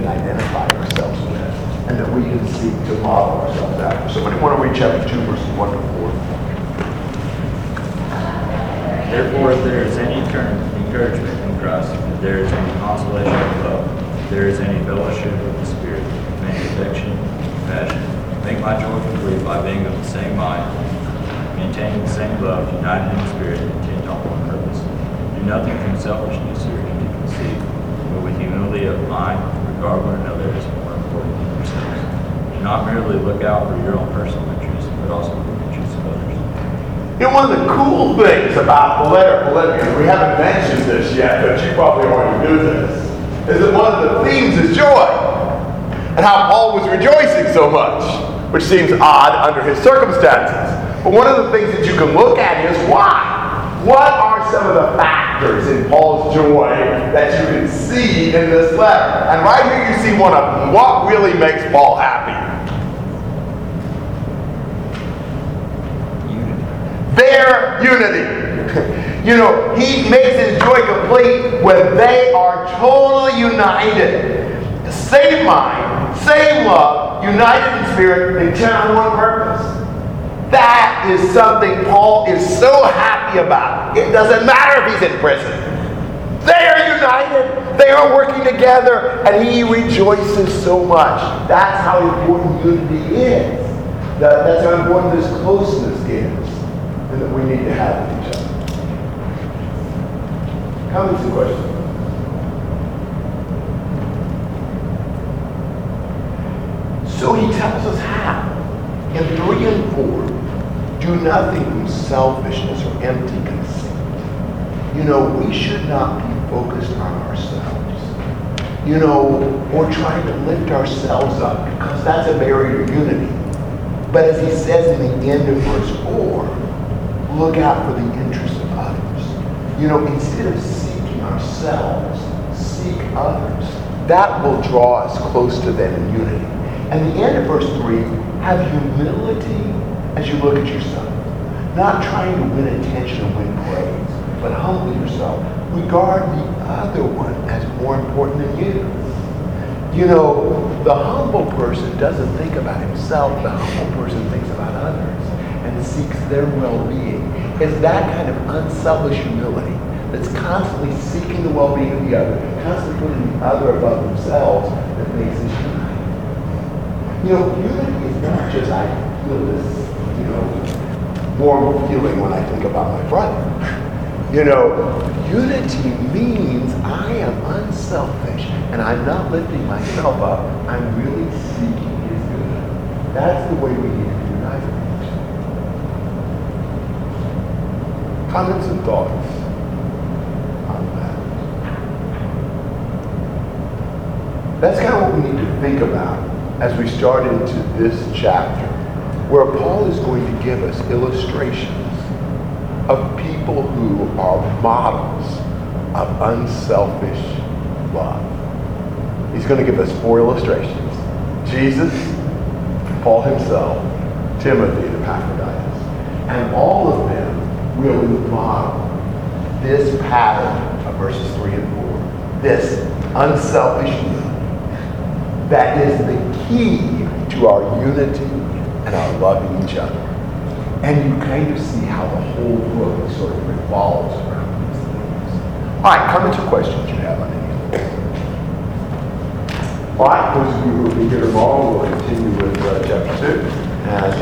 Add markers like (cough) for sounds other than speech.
can identify ourselves with and that we can seek to model ourselves after. Somebody want to read chapter 2, verses 1 to 4? Therefore, if there is any encouragement in Christ, if there is any consolation in love, if there is any fellowship of the Spirit, any affection, compassion, make my joy complete by being of the same mind, maintaining the same love, united in Spirit, intent on one purpose. Do nothing from selfishness or empty conceit, but with humility of mind, regard one another as more important than yourselves. Do not merely look out for your own personal interests, but also for the interests of others. You know, one of the cool things about the letter of Philippians, we haven't mentioned this yet, but you probably already knew this, is that one of the themes is joy. And how Paul was rejoicing so much, which seems odd under his circumstances. But one of the things that you can look at is why. What are some of the factors in Paul's joy that you can see in this letter? And right here you see one of them. What really makes Paul happy? Unity. their unity. (laughs) you know, he makes his joy complete when they are totally united. The same mind, same love, united in spirit, intent on one purpose. That is something Paul is so happy about. It doesn't matter if he's in prison. They are united. They are working together, and he rejoices so much. That's how important unity is. That, that's how important this closeness is, and that we need to have with each other. Comments and questions? So he tells us how. In 3 and 4, do nothing from selfishness or empty conceit. You know, we should not be focused on ourselves. You know, or trying to lift ourselves up because that's a barrier to unity. But as he says in the end of verse 4, look out for the interests of others. You know, instead of seeking ourselves, seek others. That will draw us close to them in unity. And the end of verse 3, have humility as you look at yourself. Not trying to win attention and win praise, but humble yourself. Regard the other one as more important than you. You know, the humble person doesn't think about himself, the humble person thinks about others and seeks their well being. It's that kind of unselfish humility that's constantly seeking the well being of the other, constantly putting the other above themselves that makes us unite. You know, unity is not just I feel this, you know, warm feeling when I think about my brother. You know, unity means I am unselfish and I'm not lifting myself up. I'm really seeking his good. That's the way we need to other. Comments and thoughts on that? That's kind of what we need to think about as we start into this chapter, where Paul is going to give us illustrations of people who are models of unselfish love. He's going to give us four illustrations Jesus, Paul himself, Timothy, and Epaphroditus. And all of them will model this pattern of verses 3 and 4. This unselfish love that is the key to our unity and our loving each other. And you kind of see how the whole book sort of revolves around these things. All right, comments or questions you have on any of this? All right, those of you who will be here tomorrow will continue with uh, chapter 2. And